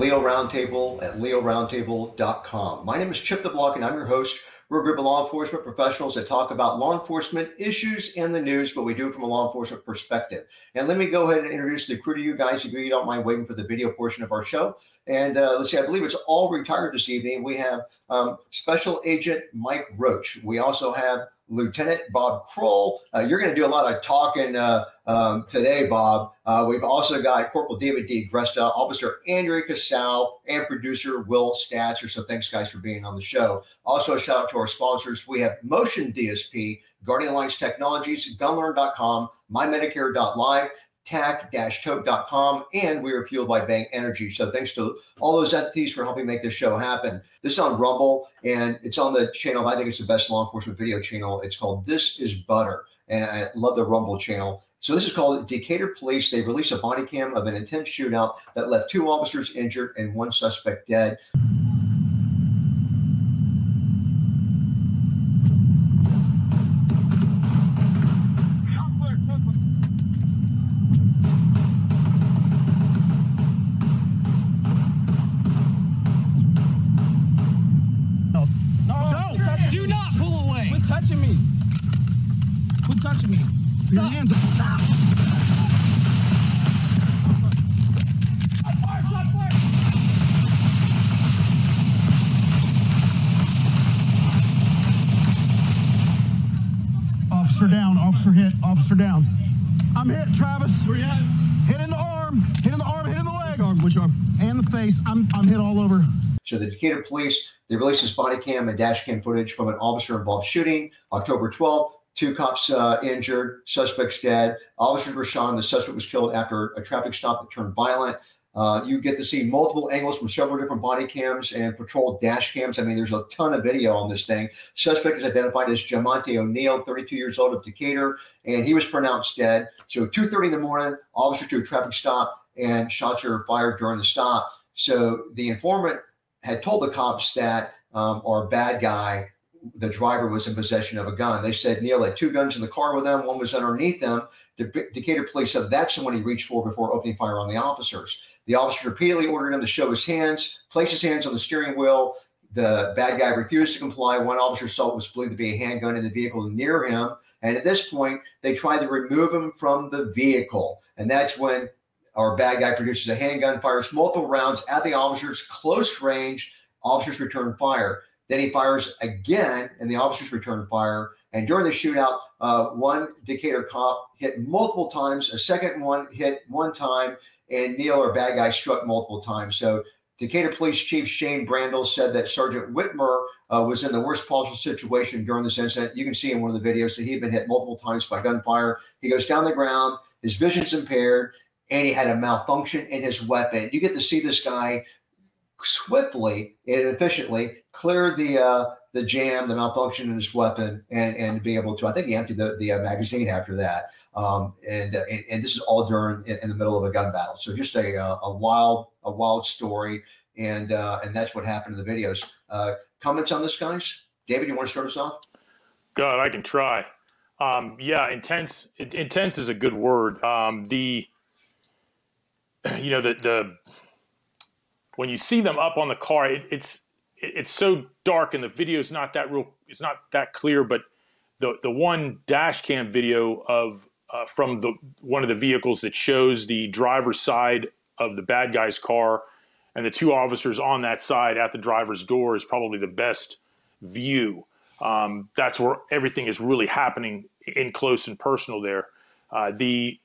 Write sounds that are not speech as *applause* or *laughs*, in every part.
Leo Roundtable at leoroundtable.com. My name is Chip DeBlock, and I'm your host. We're a group of law enforcement professionals that talk about law enforcement issues and the news, but we do it from a law enforcement perspective. And let me go ahead and introduce the crew to you guys if you don't mind waiting for the video portion of our show. And uh, let's see, I believe it's all retired this evening. We have um, Special Agent Mike Roach. We also have Lieutenant Bob Kroll. Uh, you're going to do a lot of talking uh, um, today, Bob. Uh, we've also got Corporal David D. Gresta, Officer Andrea Casal, and producer Will Statzer. So thanks, guys, for being on the show. Also, a shout out to our sponsors. We have Motion DSP, Guardian Alliance Technologies, Gunlearn.com, MyMedicare.live, tac-tote.com, and we are fueled by Bank Energy. So thanks to all those entities for helping make this show happen. This is on Rumble, and it's on the channel. I think it's the best law enforcement video channel. It's called This Is Butter, and I love the Rumble channel. So this is called Decatur Police. They released a body cam of an intense shootout that left two officers injured and one suspect dead. Which arm? And the face. I'm, I'm hit all over. So the Decatur police, they released this body cam and dash cam footage from an officer involved shooting October 12th. Two cops uh, injured, suspects dead. Officers were shot, and the suspect was killed after a traffic stop that turned violent. Uh, you get to see multiple angles from several different body cams and patrol dash cams. I mean, there's a ton of video on this thing. Suspect is identified as Jamonte O'Neill, 32 years old of Decatur, and he was pronounced dead. So 2.30 in the morning, officers do a traffic stop, and shots are fired during the stop. So the informant had told the cops that um, our bad guy, the driver, was in possession of a gun. They said Neil had two guns in the car with him. One was underneath them. De- Decatur police said that's the one he reached for before opening fire on the officers. The officer repeatedly ordered him to show his hands, place his hands on the steering wheel. The bad guy refused to comply. One officer saw was believed to be a handgun in the vehicle near him. And at this point, they tried to remove him from the vehicle. And that's when our bad guy produces a handgun, fires multiple rounds at the officers, close range. Officers return fire. Then he fires again, and the officers return fire. And during the shootout, uh, one Decatur cop hit multiple times. A second one hit one time, and Neil, our bad guy, struck multiple times. So Decatur Police Chief Shane Brandel said that Sergeant Whitmer uh, was in the worst possible situation during this incident. You can see in one of the videos that he had been hit multiple times by gunfire. He goes down the ground. His vision's impaired and he had a malfunction in his weapon. You get to see this guy swiftly and efficiently clear the uh, the jam, the malfunction in his weapon, and and be able to. I think he emptied the, the uh, magazine after that. Um, and, uh, and, and this is all during in, in, the middle of a gun battle. So just a uh, a wild a wild story, and uh, and that's what happened in the videos. Uh, comments on this, guys? David, you want to start us off? God, I can try. Um, yeah, intense. Intense is a good word. Um, the *clears throat* you know the the when you see them up on the car, it, it's it, it's so dark and the video is not that real. It's not that clear, but the the one dash cam video of uh, from the one of the vehicles that shows the driver's side of the bad guy's car and the two officers on that side at the driver's door is probably the best view. Um, that's where everything is really happening in close and personal there. Uh, the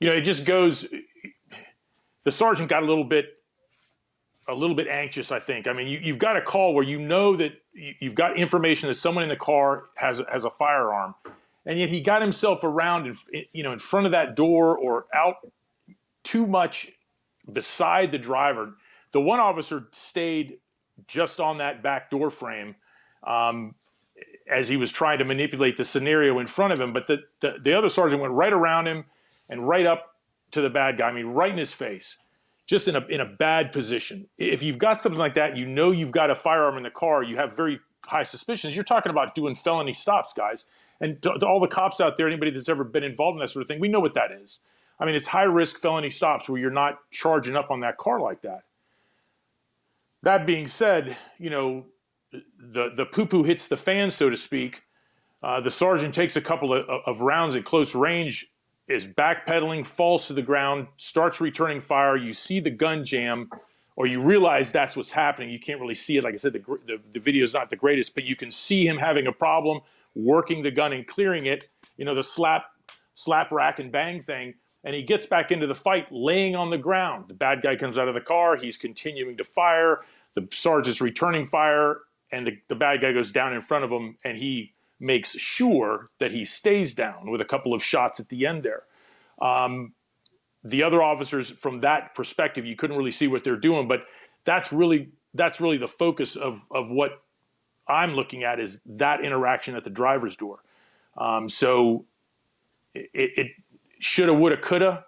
you know, it just goes. The sergeant got a little bit, a little bit anxious. I think. I mean, you, have got a call where you know that you've got information that someone in the car has has a firearm, and yet he got himself around, in, you know, in front of that door or out too much beside the driver. The one officer stayed just on that back door frame. Um, as he was trying to manipulate the scenario in front of him, but the, the, the other sergeant went right around him and right up to the bad guy. I mean, right in his face, just in a in a bad position. If you've got something like that, you know you've got a firearm in the car. You have very high suspicions. You're talking about doing felony stops, guys. And to, to all the cops out there, anybody that's ever been involved in that sort of thing, we know what that is. I mean, it's high risk felony stops where you're not charging up on that car like that. That being said, you know, the the poo poo hits the fan, so to speak. Uh, the sergeant takes a couple of, of rounds at close range, is backpedaling, falls to the ground, starts returning fire. You see the gun jam, or you realize that's what's happening. You can't really see it. Like I said, the, the, the video is not the greatest, but you can see him having a problem working the gun and clearing it. You know, the slap, slap rack and bang thing. And he gets back into the fight laying on the ground. The bad guy comes out of the car. He's continuing to fire. The sergeant's returning fire, and the, the bad guy goes down in front of him, and he makes sure that he stays down with a couple of shots at the end there. Um, the other officers, from that perspective, you couldn't really see what they're doing, but that's really that's really the focus of of what I'm looking at is that interaction at the driver's door. Um, so it, it shoulda, woulda, coulda.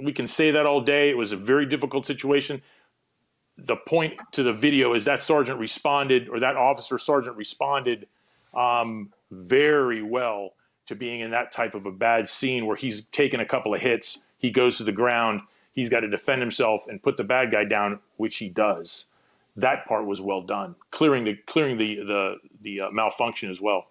We can say that all day. It was a very difficult situation. The point to the video is that sergeant responded, or that officer sergeant responded um, very well to being in that type of a bad scene where he's taken a couple of hits, he goes to the ground, he's got to defend himself and put the bad guy down, which he does. That part was well done, clearing the clearing the the the uh, malfunction as well.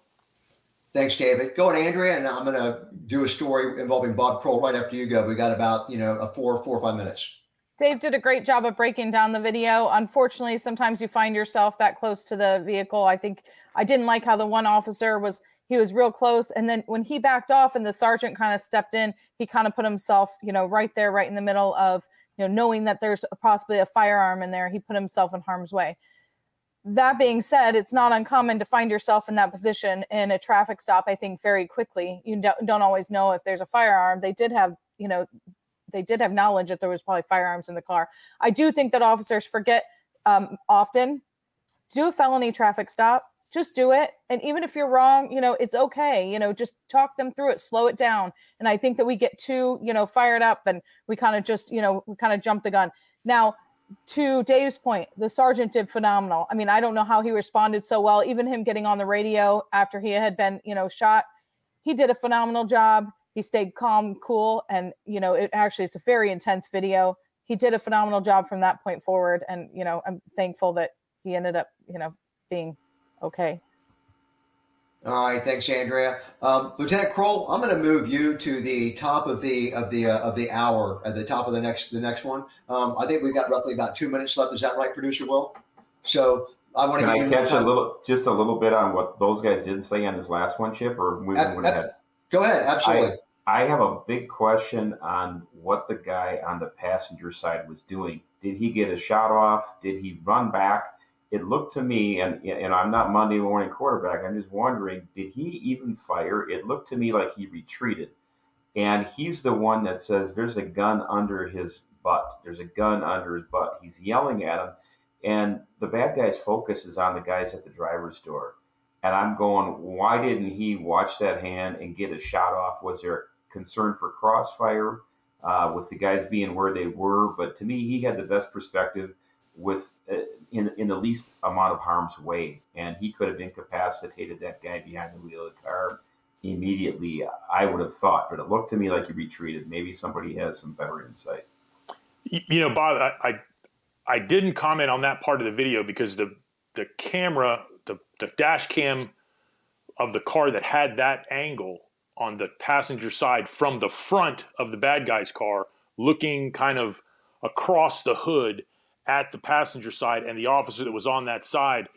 Thanks, David. Go on, Andrea, and I'm going to do a story involving Bob Kroll right after you go. We got about you know a four four or five minutes. Dave did a great job of breaking down the video. Unfortunately, sometimes you find yourself that close to the vehicle. I think I didn't like how the one officer was he was real close and then when he backed off and the sergeant kind of stepped in, he kind of put himself, you know, right there right in the middle of, you know, knowing that there's possibly a firearm in there, he put himself in harm's way. That being said, it's not uncommon to find yourself in that position in a traffic stop, I think very quickly. You don't, don't always know if there's a firearm. They did have, you know, they did have knowledge that there was probably firearms in the car. I do think that officers forget um, often. To do a felony traffic stop. Just do it. And even if you're wrong, you know, it's okay. You know, just talk them through it, slow it down. And I think that we get too, you know, fired up and we kind of just, you know, we kind of jump the gun. Now, to Dave's point, the sergeant did phenomenal. I mean, I don't know how he responded so well. Even him getting on the radio after he had been, you know, shot, he did a phenomenal job he stayed calm, cool, and you know, it actually it's a very intense video. He did a phenomenal job from that point forward, and you know, I'm thankful that he ended up, you know, being okay. All right, thanks, Andrea. Um, Lieutenant Kroll, I'm going to move you to the top of the of the uh, of the hour at the top of the next the next one. Um, I think we've got roughly about two minutes left. Is that right, Producer Will? So I want to Can I catch a little, just a little bit on what those guys didn't say on this last one, Chip, or moving at, ahead? Go ahead, absolutely. I, I have a big question on what the guy on the passenger side was doing. Did he get a shot off? Did he run back? It looked to me, and and I'm not Monday morning quarterback. I'm just wondering, did he even fire? It looked to me like he retreated, and he's the one that says there's a gun under his butt. There's a gun under his butt. He's yelling at him, and the bad guy's focus is on the guys at the driver's door. And I'm going, why didn't he watch that hand and get a shot off? Was there concern for crossfire uh, with the guys being where they were. But to me, he had the best perspective with uh, in, in the least amount of harm's way, and he could have incapacitated that guy behind the wheel of the car immediately. I would have thought, but it looked to me like he retreated. Maybe somebody has some better insight. You know, Bob, I, I, I didn't comment on that part of the video because the the camera, the the dash cam of the car that had that angle on the passenger side from the front of the bad guy's car, looking kind of across the hood at the passenger side and the officer that was on that side.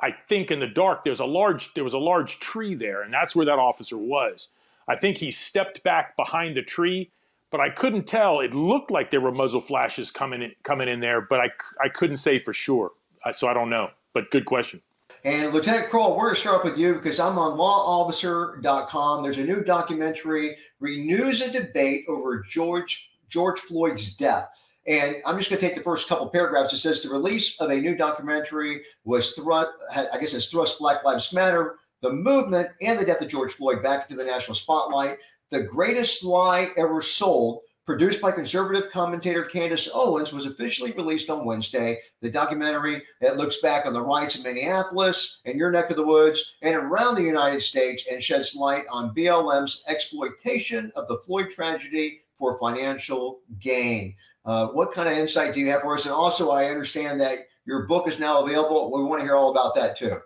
I think in the dark there's a large there was a large tree there, and that's where that officer was. I think he stepped back behind the tree, but I couldn't tell. It looked like there were muzzle flashes coming in, coming in there, but I, I couldn't say for sure. So I don't know. But good question. And Lieutenant Kroll, we're going to start off with you because I'm on lawofficer.com. There's a new documentary, renews a debate over George George Floyd's death. And I'm just going to take the first couple paragraphs. It says the release of a new documentary was thrust, I guess it's thrust Black Lives Matter, the movement, and the death of George Floyd back into the national spotlight. The greatest lie ever sold produced by conservative commentator Candace Owens, was officially released on Wednesday. The documentary that looks back on the riots in Minneapolis and your neck of the woods and around the United States and sheds light on BLM's exploitation of the Floyd tragedy for financial gain. Uh, what kind of insight do you have for us? And also, I understand that your book is now available. We want to hear all about that too.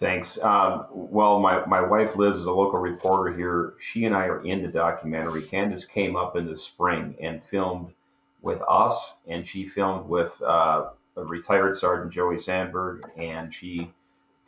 Thanks. Um, well, my, my wife lives as a local reporter here. She and I are in the documentary. Candace came up in the spring and filmed with us, and she filmed with uh, retired Sergeant Joey Sandberg, and she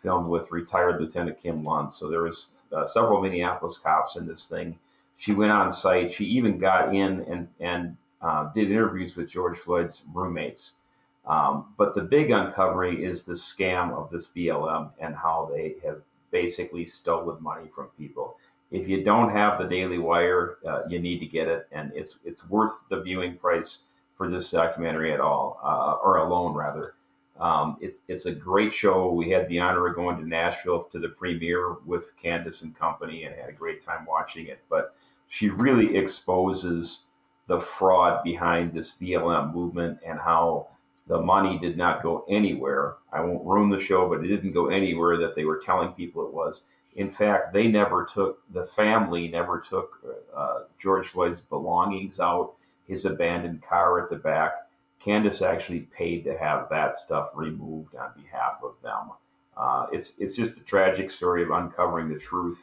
filmed with retired Lieutenant Kim Lund. So there was uh, several Minneapolis cops in this thing. She went on site. She even got in and and uh, did interviews with George Floyd's roommates. Um, but the big uncovering is the scam of this BLM and how they have basically stolen money from people. If you don't have the Daily Wire, uh, you need to get it, and it's it's worth the viewing price for this documentary at all, uh, or alone rather. Um, it's it's a great show. We had the honor of going to Nashville to the premiere with Candace and company, and had a great time watching it. But she really exposes the fraud behind this BLM movement and how the money did not go anywhere. I won't ruin the show, but it didn't go anywhere that they were telling people it was. In fact, they never took the family never took uh, George Floyd's belongings out, his abandoned car at the back. Candace actually paid to have that stuff removed on behalf of them. Uh, it's it's just a tragic story of uncovering the truth,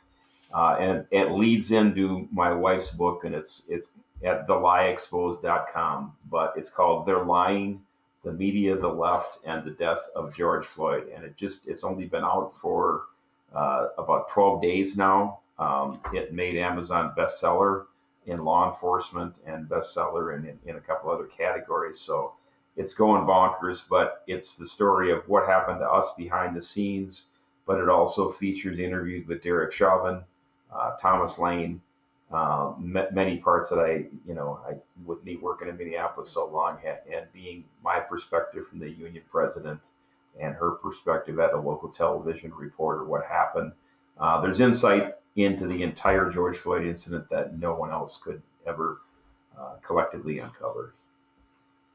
uh, and it leads into my wife's book, and it's it's at thelieexposed.com, but it's called "They're Lying." The media, the left, and the death of George Floyd. And it just, it's only been out for uh, about 12 days now. Um, it made Amazon bestseller in law enforcement and bestseller in, in, in a couple other categories. So it's going bonkers, but it's the story of what happened to us behind the scenes. But it also features interviews with Derek Chauvin, uh, Thomas Lane, uh, many parts that I, you know, I with me working in Minneapolis so long and being my perspective from the union president and her perspective at a local television reporter, what happened. Uh, there's insight into the entire George Floyd incident that no one else could ever uh, collectively uncover.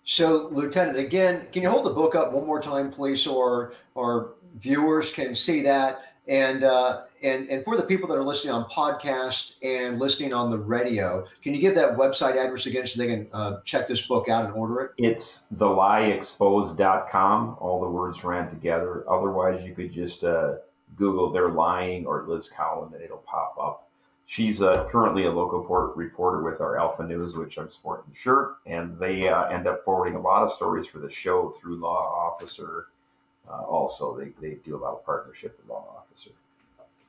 So, Lieutenant, again, can you hold the book up one more time, please, so our, our viewers can see that? And uh, and and for the people that are listening on podcast and listening on the radio, can you give that website address again so they can uh, check this book out and order it? It's thelieexposed.com. All the words ran together. Otherwise, you could just uh, Google "They're Lying" or Liz Collin, and it'll pop up. She's uh, currently a local port reporter with our Alpha News, which I'm sporting the shirt, and they uh, end up forwarding a lot of stories for the show through Law Officer uh, also, they, they do a lot of partnership with law officer.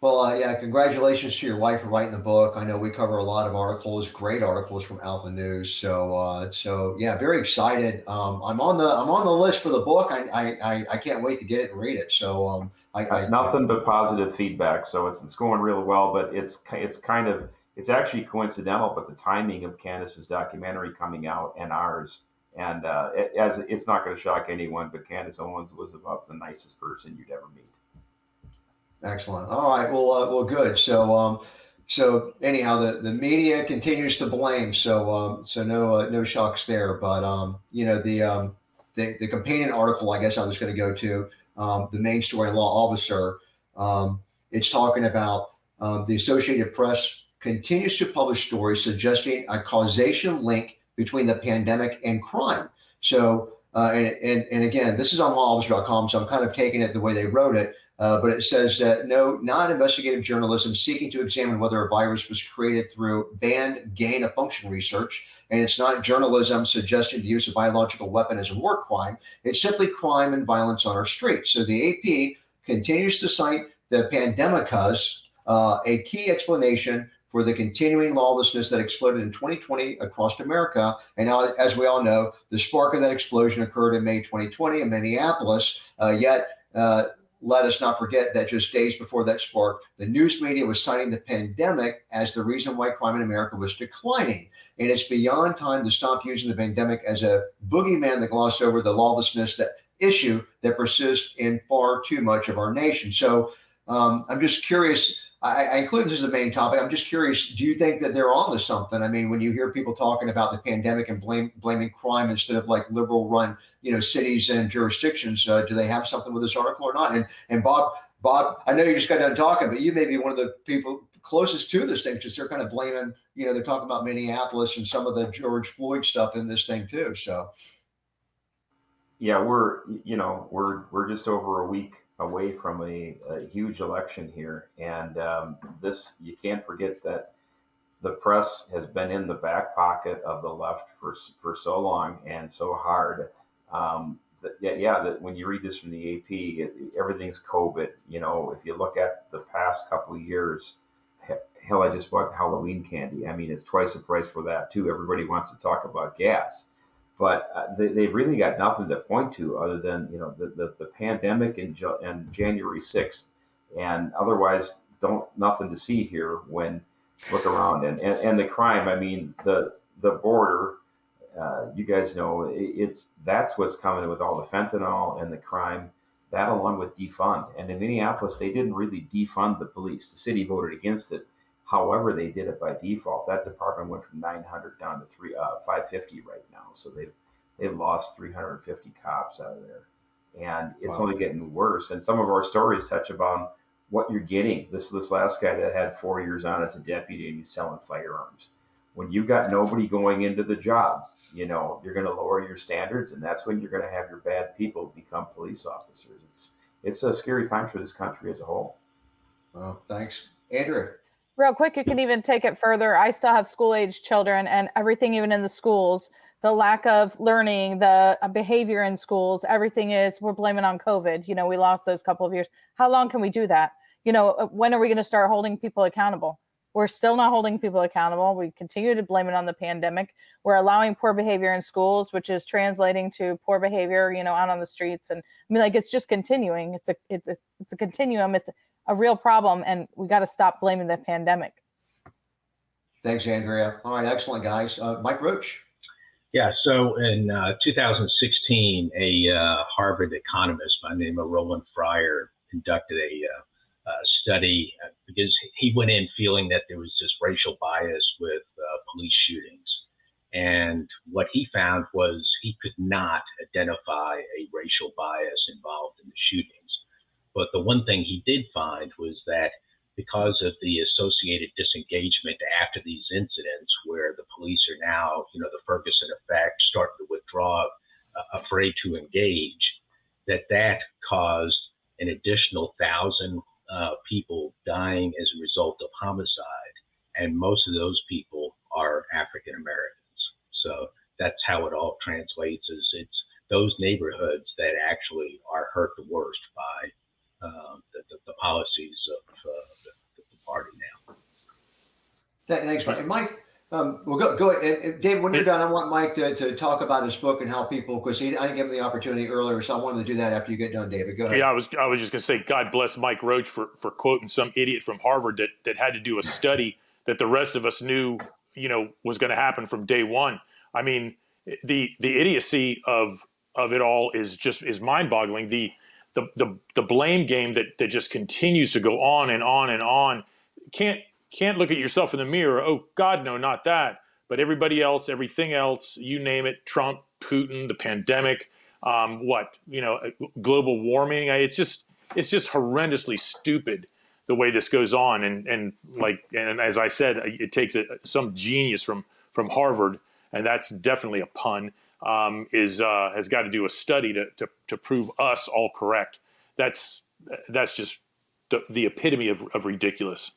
Well, uh, yeah, congratulations to your wife for writing the book. I know we cover a lot of articles, great articles from Alpha News. So, uh, so yeah, very excited. Um, I'm on the I'm on the list for the book. I I, I can't wait to get it and read it. So, um, I, I nothing but positive feedback. So it's it's going really well. But it's it's kind of it's actually coincidental, but the timing of Candace's documentary coming out and ours and uh, it, as it's not going to shock anyone, but Candace Owens was about the nicest person you'd ever meet. Excellent. All right. Well, uh, well, good. So, um, so anyhow, the, the media continues to blame. So, um, so no, uh, no shocks there. But um, you know, the um, the, the companion article, I guess I was going to go to um, the main story law officer. Um, it's talking about um, the Associated Press continues to publish stories suggesting a causation link between the pandemic and crime. So, uh, and, and, and again, this is on lawofficer.com, so I'm kind of taking it the way they wrote it. Uh, but it says that no, non investigative journalism seeking to examine whether a virus was created through banned gain of function research. And it's not journalism suggesting the use of biological weapon as a war crime. It's simply crime and violence on our streets. So the AP continues to cite the pandemic as uh, a key explanation for the continuing lawlessness that exploded in 2020 across America. And now, as we all know, the spark of that explosion occurred in May 2020 in Minneapolis. Uh, yet, uh, let us not forget that just days before that spark, the news media was citing the pandemic as the reason why crime in America was declining. And it's beyond time to stop using the pandemic as a boogeyman that gloss over the lawlessness that issue that persists in far too much of our nation. So um, I'm just curious I, I include this as a main topic. I'm just curious. Do you think that they're on to something? I mean, when you hear people talking about the pandemic and blame blaming crime instead of like liberal run, you know, cities and jurisdictions, uh, do they have something with this article or not? And and Bob, Bob, I know you just got done talking, but you may be one of the people closest to this thing, because they're kind of blaming, you know, they're talking about Minneapolis and some of the George Floyd stuff in this thing too. So, yeah, we're you know we're we're just over a week away from a, a huge election here, and um, this you can't forget that the press has been in the back pocket of the left for for so long and so hard. Um, that, yeah, yeah. That when you read this from the AP, it, everything's COVID. You know, if you look at the past couple of years, hell, I just bought Halloween candy. I mean, it's twice the price for that too. Everybody wants to talk about gas, but uh, they, they've really got nothing to point to other than you know the the, the pandemic and, in January sixth, and otherwise don't nothing to see here when look around and, and, and the crime. I mean, the the border. Uh, you guys know it's that's what's coming with all the fentanyl and the crime. That along with defund. And in Minneapolis, they didn't really defund the police. The city voted against it. However, they did it by default. That department went from 900 down to three uh, 550 right now. So they've they've lost 350 cops out of there, and it's wow. only getting worse. And some of our stories touch upon what you're getting. This this last guy that had four years on as a deputy and he's selling firearms. When you've got nobody going into the job, you know you're going to lower your standards, and that's when you're going to have your bad people become police officers. It's it's a scary time for this country as a whole. Well, thanks, Andrew. Real quick, you can even take it further. I still have school age children, and everything, even in the schools, the lack of learning, the uh, behavior in schools, everything is we're blaming on COVID. You know, we lost those couple of years. How long can we do that? You know, uh, when are we going to start holding people accountable? We're still not holding people accountable. We continue to blame it on the pandemic. We're allowing poor behavior in schools, which is translating to poor behavior, you know, out on the streets. And I mean, like it's just continuing. It's a it's a it's a continuum. It's a real problem, and we got to stop blaming the pandemic. Thanks, Andrea. All right, excellent, guys. Uh, Mike Roach. Yeah, so in uh, 2016, a uh, Harvard economist by the name of Roland Fryer conducted a uh, study uh, because he went in feeling that there was this racial bias with uh, police shootings. And what he found was he could not identify a racial bias involved in the shootings. But the one thing he did find was that because of the associated disengagement after these incidents, where the police are now, you know, the Ferguson effect, starting to withdraw, uh, afraid to engage, that that caused an additional thousand uh, people dying as a result of homicide, and most of those people are African Americans. So that's how it all translates. Is it's those neighborhoods that actually are hurt the worst by um, the, the, the, policies of uh, the, the, party now. Thanks, Mike. And Mike, um, well, go, go ahead. And, Dave, when you're done, I want Mike to, to talk about his book and how people, because I didn't give him the opportunity earlier, so I wanted to do that after you get done, David. Go ahead. Yeah, I was I was just going to say, God bless Mike Roach for for quoting some idiot from Harvard that that had to do a study that the rest of us knew, you know, was going to happen from day one. I mean, the the idiocy of of it all is just is mind boggling. The the the the blame game that that just continues to go on and on and on. Can't can't look at yourself in the mirror. Oh God, no, not that. But everybody else, everything else, you name it, Trump, Putin, the pandemic, um, what you know, global warming. It's just it's just horrendously stupid the way this goes on. And and like and as I said, it takes a, some genius from from Harvard, and that's definitely a pun um, is uh, has got to do a study to, to, to prove us all correct. That's that's just the, the epitome of, of ridiculous.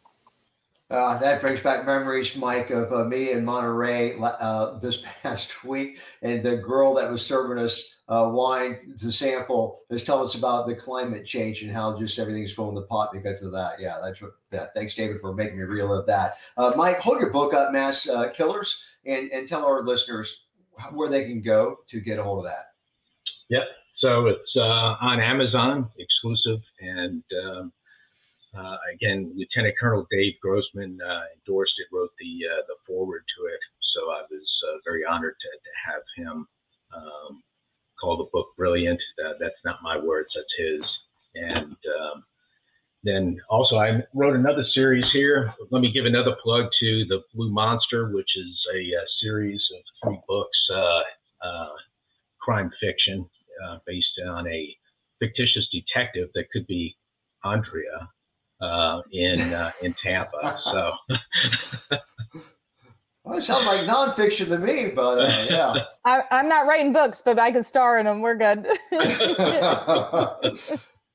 Uh, that brings back memories, Mike, of uh, me in Monterey uh, this *laughs* past week, and the girl that was serving us uh, wine to sample is telling us about the climate change and how just everything's going to pot because of that. Yeah, that's what. Yeah, thanks, David, for making me relive that. Uh, Mike, hold your book up, Mass uh, Killers, and and tell our listeners where they can go to get a hold of that. Yep. So it's uh, on Amazon exclusive. And um, uh, again, Lieutenant Colonel Dave Grossman uh, endorsed it, wrote the, uh, the forward to it. So I was uh, very honored to, to have him um, call the book brilliant. That's not my words, that's his. And um, then also, I wrote another series here. Let me give another plug to The Blue Monster, which is a, a series of three books, uh, uh, crime fiction, uh, based on a fictitious detective that could be Andrea. uh, in uh, in Tampa. So. *laughs* Well, it sounds like nonfiction to me, but uh, yeah. I, I'm not writing books, but I can star in them. We're good. *laughs*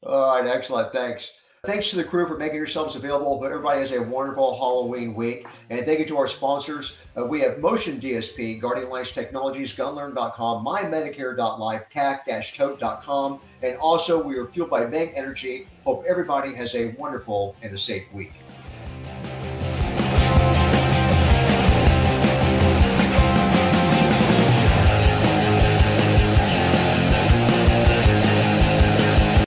All right, excellent. Thanks. Thanks to the crew for making yourselves available. But everybody has a wonderful Halloween week. And thank you to our sponsors. Uh, we have Motion DSP, Guardian Alliance Technologies, Gunlearn.com, MyMedicare.life, tac-tote.com. And also, we are fueled by Meg Energy. Hope everybody has a wonderful and a safe week.